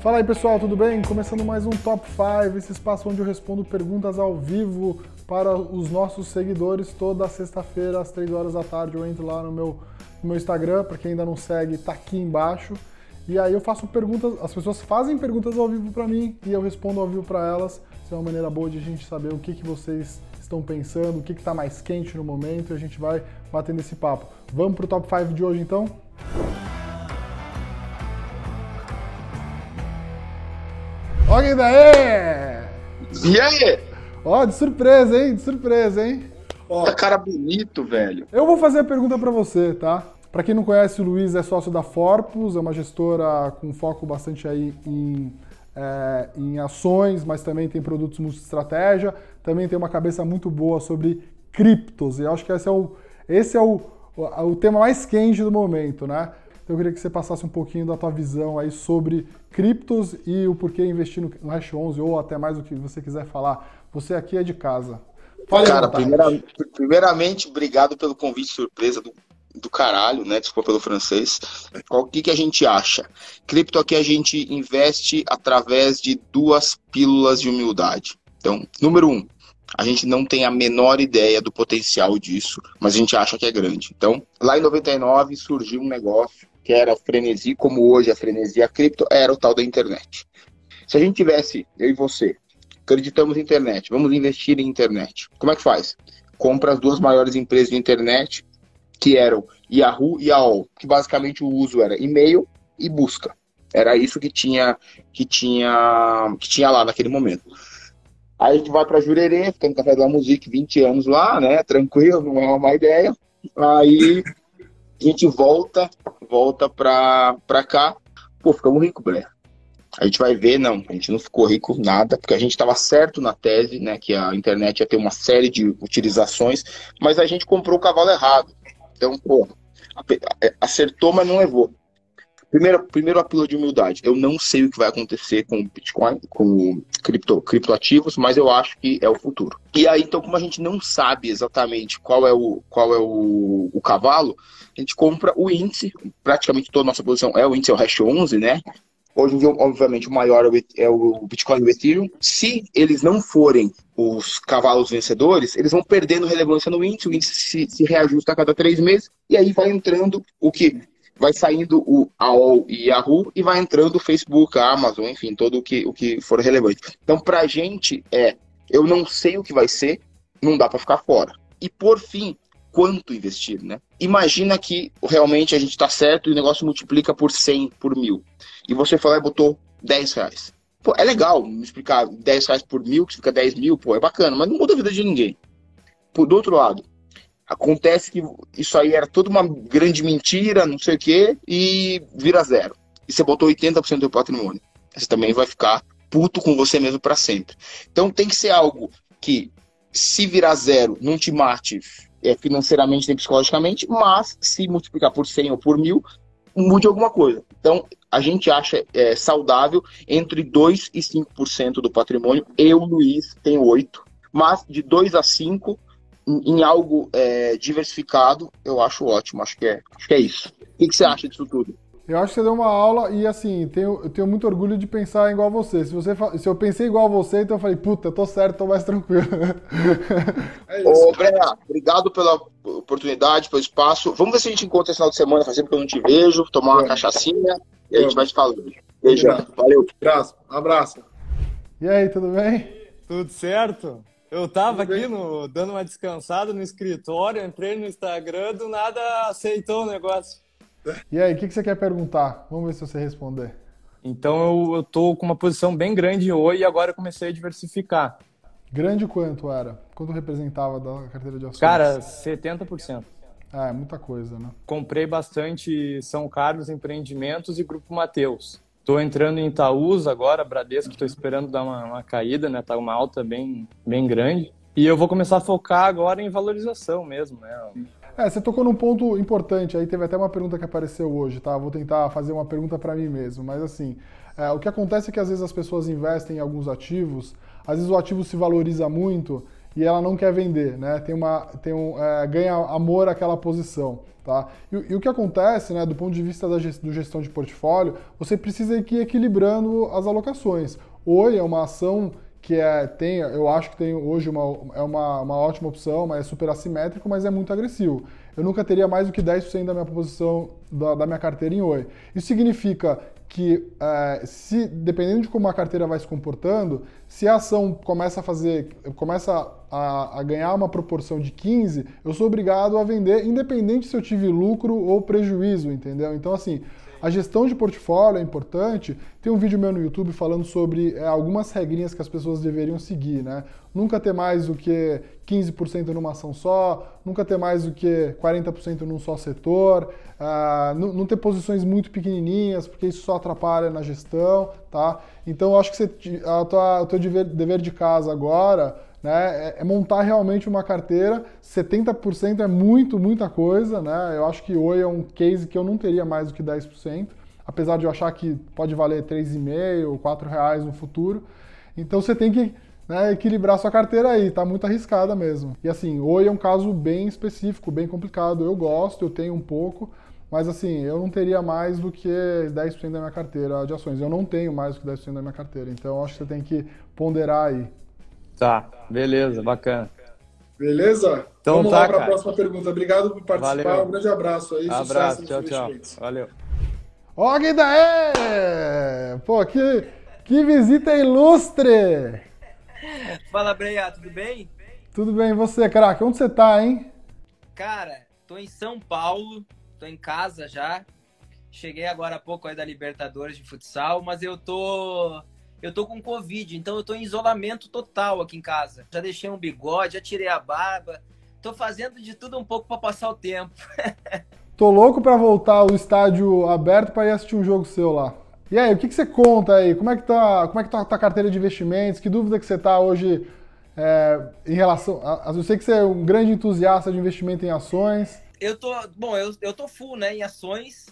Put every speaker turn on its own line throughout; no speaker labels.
Fala aí pessoal, tudo bem? Começando mais um Top 5, esse espaço onde eu respondo perguntas ao vivo para os nossos seguidores toda sexta-feira às 3 horas da tarde. Eu entro lá no meu, no meu Instagram, para quem ainda não segue, tá aqui embaixo. E aí eu faço perguntas, as pessoas fazem perguntas ao vivo para mim e eu respondo ao vivo para elas. Isso é uma maneira boa de a gente saber o que, que vocês estão pensando, o que está mais quente no momento e a gente vai batendo esse papo. Vamos para o top 5 de hoje então? Olha daí!
E aí?
Ó, de surpresa, hein? De surpresa, hein?
Ó, tá cara bonito, velho.
Eu vou fazer a pergunta para você, tá? Para quem não conhece, o Luiz é sócio da Forpus, é uma gestora com foco bastante aí em, é, em ações, mas também tem produtos multi-estratégia, também tem uma cabeça muito boa sobre criptos, e eu acho que esse é o, esse é o, o, o tema mais quente do momento, né? Então eu queria que você passasse um pouquinho da tua visão aí sobre criptos e o porquê investir no Hash 11 ou até mais o que você quiser falar. Você aqui é de casa.
Fale Cara, primeira, primeiramente, obrigado pelo convite surpresa do, do caralho, né? Desculpa pelo francês. O que, que a gente acha? Cripto aqui a gente investe através de duas pílulas de humildade. Então, número um, a gente não tem a menor ideia do potencial disso, mas a gente acha que é grande. Então, lá em 99 surgiu um negócio que era frenesi, como hoje a frenesi a cripto, era o tal da internet. Se a gente tivesse, eu e você, acreditamos em internet, vamos investir em internet, como é que faz? Compra as duas maiores empresas de internet, que eram Yahoo e AOL, que basicamente o uso era e-mail e busca. Era isso que tinha, que tinha, que tinha lá naquele momento. Aí a gente vai para Jurerê, fica no Café da Music 20 anos lá, né? Tranquilo, não é uma ideia. Aí a gente volta, volta pra, pra cá. Pô, ficamos ricos, Blair. A gente vai ver, não, a gente não ficou rico nada, porque a gente estava certo na tese, né, que a internet ia ter uma série de utilizações, mas a gente comprou o cavalo errado. Então, pô, acertou, mas não levou. Primeiro, primeiro apelo de humildade. Eu não sei o que vai acontecer com o Bitcoin, com cripto, criptoativos, mas eu acho que é o futuro. E aí, então, como a gente não sabe exatamente qual é o, qual é o, o cavalo, a gente compra o índice, praticamente toda a nossa posição é o índice, é o Hash 11, né? Hoje em dia, obviamente, o maior é o Bitcoin e o Ethereum. Se eles não forem os cavalos vencedores, eles vão perdendo relevância no índice, o índice se, se reajusta a cada três meses, e aí vai entrando o que? Vai saindo o AOL e Yahoo e vai entrando o Facebook, a Amazon, enfim, todo o que, o que for relevante. Então, para a gente é, eu não sei o que vai ser, não dá para ficar fora. E por fim, quanto investir, né? Imagina que realmente a gente está certo e o negócio multiplica por 100, por mil. E você falou e botou 10 reais. Pô, é legal me explicar 10 reais por mil, que fica 10 mil, pô, é bacana, mas não muda a vida de ninguém. Por do outro lado, Acontece que isso aí era toda uma grande mentira, não sei o quê, e vira zero. E você botou 80% do patrimônio. Você também vai ficar puto com você mesmo para sempre. Então tem que ser algo que, se virar zero, não te mate é, financeiramente nem psicologicamente, mas se multiplicar por 100 ou por mil, mude alguma coisa. Então, a gente acha é, saudável entre 2% e 5% do patrimônio. Eu, Luiz, tenho 8%, mas de 2 a 5% em, algo é, diversificado, eu acho ótimo. Acho que é, acho que é isso. O que, que você acha disso tudo?
Eu acho que você deu uma aula e assim, tenho, eu tenho muito orgulho de pensar igual a você. Se, você. se eu pensei igual a você, então eu falei, puta, eu tô certo, tô mais tranquilo.
é Ô, Brena, obrigado pela oportunidade, pelo espaço. Vamos ver se a gente encontra esse final de semana, faz tempo que eu não te vejo, tomar uma é. cachaçinha e a gente vai te falando. Beijão, valeu.
Abraço, abraço.
E aí, tudo bem?
Tudo certo? Eu tava aqui no, dando uma descansada no escritório, entrei no Instagram, do nada aceitou o negócio.
E aí, o que, que você quer perguntar? Vamos ver se você responder.
Então eu, eu tô com uma posição bem grande hoje e agora comecei a diversificar.
Grande quanto era? Quanto representava da carteira de ações?
Cara, 70%.
Ah, é muita coisa, né?
Comprei bastante São Carlos Empreendimentos e Grupo Mateus. Estou entrando em Itaúsa agora, Bradesco, estou esperando dar uma, uma, caída, né? Tá uma alta bem, bem grande. E eu vou começar a focar agora em valorização mesmo, né?
É, você tocou num ponto importante, aí teve até uma pergunta que apareceu hoje, tá? Vou tentar fazer uma pergunta para mim mesmo, mas assim, é, o que acontece é que às vezes as pessoas investem em alguns ativos, às vezes o ativo se valoriza muito e ela não quer vender, né? Tem uma, tem um, é, ganha amor àquela posição. Tá? E, e, o que acontece, né, do ponto de vista da gestão, do gestão de portfólio, você precisa ir equilibrando as alocações. Oi é uma ação que é, tem, eu acho que tem hoje uma, é uma, uma ótima opção, mas é super assimétrico, mas é muito agressivo. Eu nunca teria mais do que 10% da minha posição da, da, minha carteira em Oi. Isso significa que, é, se dependendo de como a carteira vai se comportando, se a ação começa a fazer, começa a, a, ganhar uma proporção de 15, eu sou obrigado a vender, independente se eu tive lucro ou prejuízo, entendeu? Então, assim, a gestão de portfólio é importante. Tem um vídeo meu no YouTube falando sobre é, algumas regrinhas que as pessoas deveriam seguir, né? Nunca ter mais do que 15% numa ação só, nunca ter mais do que 40% num só setor, uh, não, ter posições muito pequenininhas, porque isso só atrapalha na gestão, tá? Então, eu acho que você, a tua, o teu dever, dever de casa agora né, é, é montar realmente uma carteira. 70% é muito, muita coisa. Né? Eu acho que Oi é um case que eu não teria mais do que 10%, apesar de eu achar que pode valer 3,5 ou 4 reais no futuro. Então você tem que né, equilibrar sua carteira aí, tá muito arriscada mesmo. E assim, Oi é um caso bem específico, bem complicado. Eu gosto, eu tenho um pouco, mas assim, eu não teria mais do que 10% da minha carteira de ações. Eu não tenho mais do que 10% da minha carteira. Então acho que você tem que ponderar aí.
Tá, beleza, bacana.
Beleza? Então Vamos tá, lá para a próxima pergunta. Obrigado por participar. Valeu. Um grande abraço aí.
Abraço, tchau, tchau. Valeu.
Ó, oh, daí! Pô, que, que visita ilustre!
Fala, Breia, tudo bem?
Tudo bem, e você, craque? Onde você tá, hein?
Cara, tô em São Paulo, tô em casa já. Cheguei agora há pouco aí da Libertadores de futsal, mas eu tô eu tô com Covid, então eu tô em isolamento total aqui em casa. Já deixei um bigode, já tirei a barba. Tô fazendo de tudo um pouco para passar o tempo.
tô louco para voltar ao estádio aberto para ir assistir um jogo seu lá. E aí, o que, que você conta aí? Como é que tá, como é que tá a carteira de investimentos? Que dúvida que você tá hoje é, em relação... A, eu sei que você é um grande entusiasta de investimento em ações.
Eu tô... Bom, eu, eu tô full, né, em ações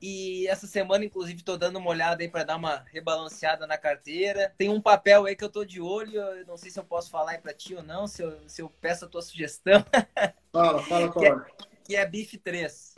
e essa semana, inclusive, estou dando uma olhada aí para dar uma rebalanceada na carteira. Tem um papel aí que eu estou de olho, eu não sei se eu posso falar aí para ti ou não, se eu, se eu peço a tua sugestão.
Fala, fala qual é.
Que é BIF 3.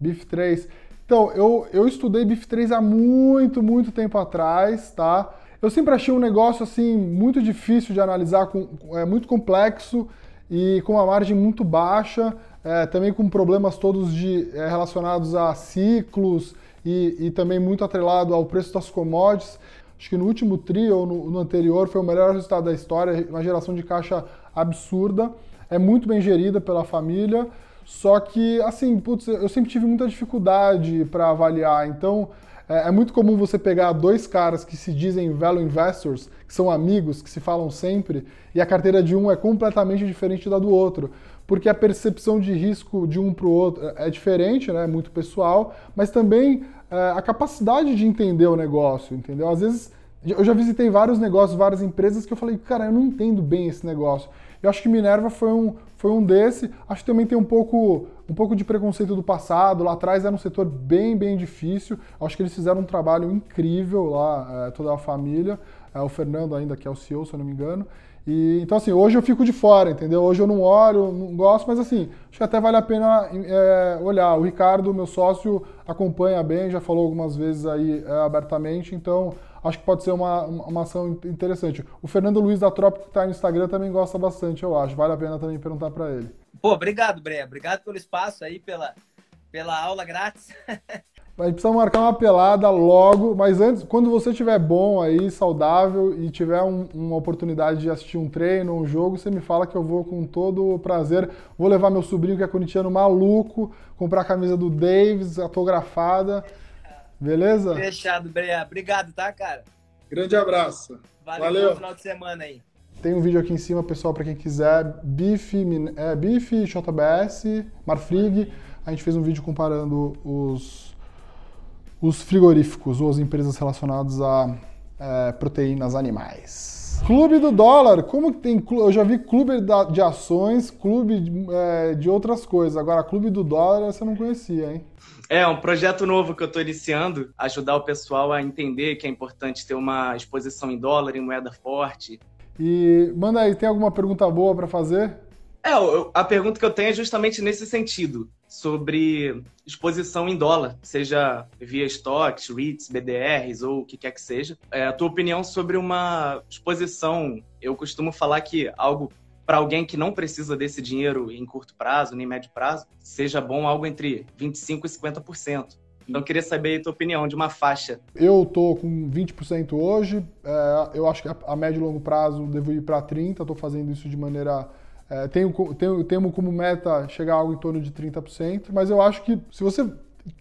BIF 3. Então, eu, eu estudei BIF 3 há muito, muito tempo atrás, tá? Eu sempre achei um negócio, assim, muito difícil de analisar, com, é muito complexo e com uma margem muito baixa é, também com problemas todos de, é, relacionados a ciclos e, e, também muito atrelado ao preço das commodities. Acho que no último TRI ou no, no, anterior foi o melhor resultado da história, uma geração de caixa absurda, é muito bem gerida pela família, só que, assim, putz, eu sempre tive muita dificuldade para avaliar, então é, é, muito comum você pegar dois caras que se dizem value investors, que são amigos, que se falam sempre, e a carteira de um é completamente diferente da do outro porque a percepção de risco de um para o outro é diferente, né? é muito pessoal, mas também é, a capacidade de entender o negócio, entendeu? Às vezes, eu já visitei vários negócios, várias empresas que eu falei, cara, eu não entendo bem esse negócio. Eu acho que Minerva foi um, foi um desse. Acho que também tem um pouco, um pouco de preconceito do passado. Lá atrás era um setor bem, bem difícil. Acho que eles fizeram um trabalho incrível lá, é, toda a família. É, o Fernando ainda, que é o CEO, se eu não me engano. E, então, assim, hoje eu fico de fora, entendeu? Hoje eu não olho, não gosto, mas assim, acho que até vale a pena é, olhar. O Ricardo, meu sócio, acompanha bem, já falou algumas vezes aí é, abertamente, então acho que pode ser uma, uma ação interessante. O Fernando Luiz da Tropa, que está no Instagram, também gosta bastante, eu acho. Vale a pena também perguntar para ele.
Pô, obrigado, Breia. Obrigado pelo espaço aí, pela, pela aula grátis.
A gente precisa marcar uma pelada logo, mas antes, quando você estiver bom aí, saudável e tiver um, uma oportunidade de assistir um treino, um jogo, você me fala que eu vou com todo o prazer. Vou levar meu sobrinho que é corintiano maluco, comprar a camisa do Davis autografada. Beleza?
Fechado, Brea. Obrigado, tá, cara?
Grande abraço.
Valeu, Valeu. bom final de semana aí.
Tem um vídeo aqui em cima, pessoal, para quem quiser. Bife, é, Bife, JBS, Marfrig. A gente fez um vídeo comparando os os frigoríficos ou as empresas relacionadas a é, proteínas animais. Clube do dólar, como que tem? Eu já vi clube de ações, clube de, é, de outras coisas. Agora, clube do dólar, você não conhecia, hein?
É, um projeto novo que eu estou iniciando, ajudar o pessoal a entender que é importante ter uma exposição em dólar, em moeda forte.
E manda aí, tem alguma pergunta boa para fazer?
É, a pergunta que eu tenho é justamente nesse sentido, sobre exposição em dólar, seja via stocks, REITs, BDRs ou o que quer que seja. É, a tua opinião sobre uma exposição, eu costumo falar que algo para alguém que não precisa desse dinheiro em curto prazo, nem médio prazo, seja bom algo entre 25% e 50%. Então, queria saber a tua opinião de uma faixa.
Eu tô com 20% hoje. É, eu acho que a, médio e longo prazo devo ir para 30%. Estou fazendo isso de maneira é, tenho, tenho, tenho como meta chegar a algo em torno de 30%, mas eu acho que se você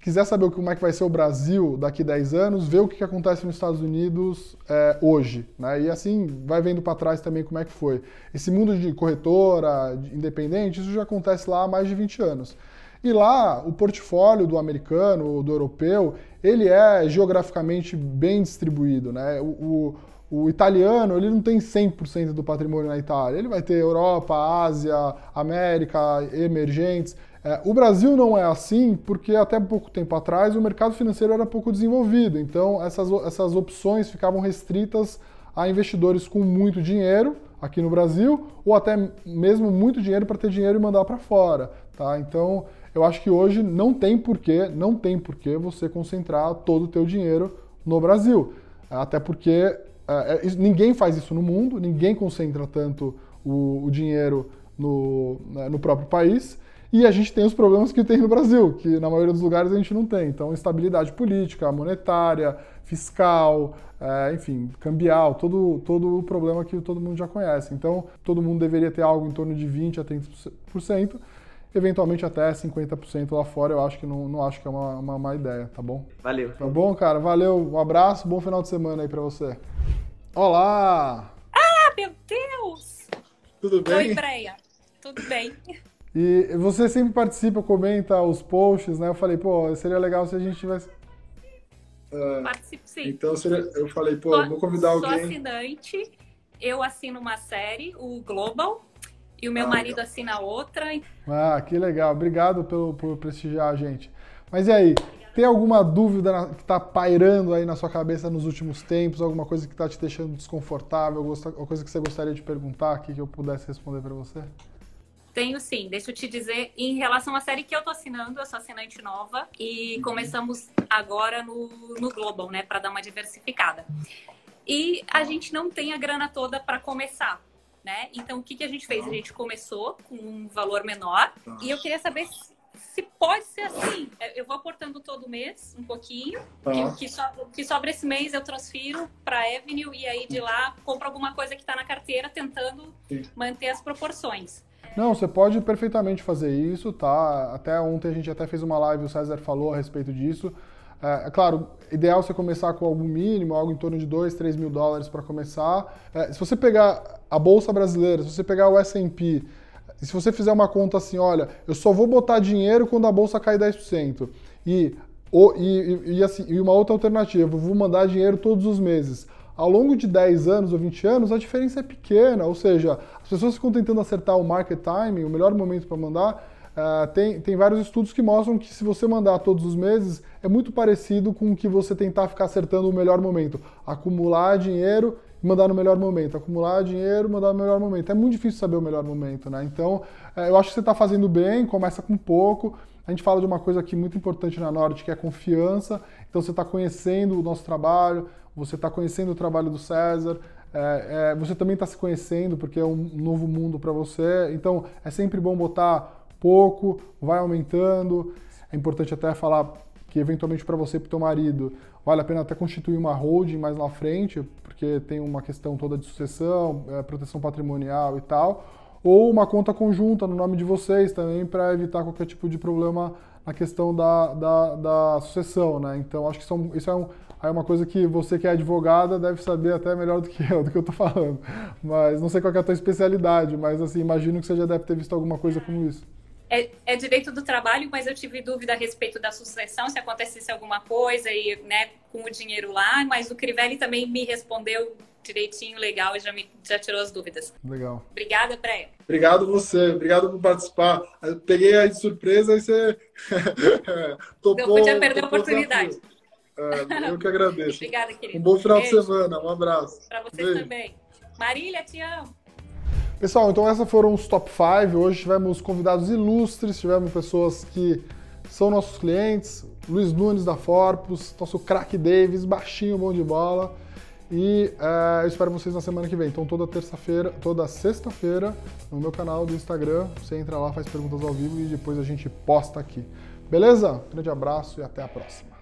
quiser saber como é que vai ser o Brasil daqui a 10 anos, vê o que, que acontece nos Estados Unidos é, hoje. Né? E assim, vai vendo para trás também como é que foi. Esse mundo de corretora, de independente, isso já acontece lá há mais de 20 anos. E lá, o portfólio do americano, do europeu, ele é geograficamente bem distribuído. Né? o, o o italiano, ele não tem 100% do patrimônio na Itália. Ele vai ter Europa, Ásia, América, emergentes. É, o Brasil não é assim porque até pouco tempo atrás o mercado financeiro era pouco desenvolvido. Então, essas, essas opções ficavam restritas a investidores com muito dinheiro aqui no Brasil ou até mesmo muito dinheiro para ter dinheiro e mandar para fora. Tá? Então, eu acho que hoje não tem porquê, não tem porquê você concentrar todo o teu dinheiro no Brasil. Até porque é, é ninguém faz isso no mundo, ninguém concentra tanto o, o dinheiro no, no próprio país. E a gente tem os problemas que tem no Brasil, que na maioria dos lugares a gente não tem. Então, estabilidade política, monetária, fiscal, é, enfim, cambial, todo, todo o problema que todo mundo já conhece. Então, todo mundo deveria ter algo em torno de 20% a 30% eventualmente até 50% lá fora, eu acho que não, não acho que é uma, uma má ideia, tá bom?
Valeu.
Tá bom, cara? Valeu, um abraço, bom final de semana aí pra você. Olá!
Ah, meu Deus!
Tudo bem?
Oi, Breia. Tudo bem.
E você sempre participa, comenta os posts, né? Eu falei, pô, seria legal se a gente tivesse.
Uh, Participo sim.
Então seria... eu falei, pô, sou, vou convidar alguém.
Sou assinante, eu assino uma série, o Global, e o meu ah, marido legal. assina outra.
Ah, que legal. Obrigado pelo, por prestigiar a gente. Mas e aí, tem alguma dúvida que está pairando aí na sua cabeça nos últimos tempos? Alguma coisa que está te deixando desconfortável? Alguma coisa que você gostaria de perguntar aqui que eu pudesse responder para você?
Tenho sim, deixa eu te dizer, em relação à série que eu tô assinando, eu sou assinante nova e começamos agora no, no Global, né, para dar uma diversificada. E a gente não tem a grana toda para começar né? Então, o que, que a gente fez? A gente começou com um valor menor e eu queria saber se, se pode ser assim. Eu vou aportando todo mês um pouquinho, o que, so, o que sobra esse mês eu transfiro para a Avenue e aí de lá compro alguma coisa que está na carteira, tentando Sim. manter as proporções.
Não, você pode perfeitamente fazer isso, tá? Até ontem a gente até fez uma live, o César falou a respeito disso. É, é, claro, ideal você começar com algum mínimo, algo em torno de 2, 3 mil dólares para começar. É, se você pegar a Bolsa Brasileira, se você pegar o S&P, se você fizer uma conta assim, olha, eu só vou botar dinheiro quando a Bolsa cair 10%. E, ou, e, e, assim, e uma outra alternativa, eu vou mandar dinheiro todos os meses. Ao longo de 10 anos ou 20 anos, a diferença é pequena, ou seja, as pessoas ficam tentando acertar o market timing, o melhor momento para mandar, Uh, tem, tem vários estudos que mostram que se você mandar todos os meses, é muito parecido com o que você tentar ficar acertando o melhor momento. Acumular dinheiro e mandar no melhor momento. Acumular dinheiro mandar no melhor momento. É muito difícil saber o melhor momento, né? Então, uh, eu acho que você está fazendo bem, começa com pouco. A gente fala de uma coisa aqui muito importante na Norte, que é confiança. Então, você está conhecendo o nosso trabalho, você está conhecendo o trabalho do César, é, é, você também está se conhecendo, porque é um novo mundo para você. Então, é sempre bom botar pouco, vai aumentando. É importante até falar que eventualmente para você e para o teu marido vale a pena até constituir uma holding mais na frente, porque tem uma questão toda de sucessão, é, proteção patrimonial e tal, ou uma conta conjunta no nome de vocês também para evitar qualquer tipo de problema na questão da, da, da sucessão, né? Então acho que são, isso é, um, é uma coisa que você que é advogada deve saber até melhor do que eu, do que eu estou falando. Mas não sei qual é a tua especialidade, mas assim, imagino que você já deve ter visto alguma coisa como isso
é, é, direito do trabalho, mas eu tive dúvida a respeito da sucessão, se acontecesse alguma coisa e, né, com o dinheiro lá, mas o Crivelli também me respondeu direitinho, legal, e já me já tirou as dúvidas.
Legal.
Obrigada, Breia.
Obrigado você, obrigado por participar. Eu peguei aí de surpresa e você topou.
Não podia perder a oportunidade.
É, eu que agradeço.
Obrigada, querido.
Um bom final Beijo. de semana, um abraço.
Para vocês Beijo. também. Marília, te amo.
Pessoal, então essas foram os top 5. Hoje tivemos convidados ilustres, tivemos pessoas que são nossos clientes, Luiz Nunes da Forpus, nosso craque Davis, baixinho, bom de bola. E é, eu espero vocês na semana que vem. Então toda terça-feira, toda sexta-feira, no meu canal do Instagram, você entra lá, faz perguntas ao vivo e depois a gente posta aqui. Beleza? Grande abraço e até a próxima.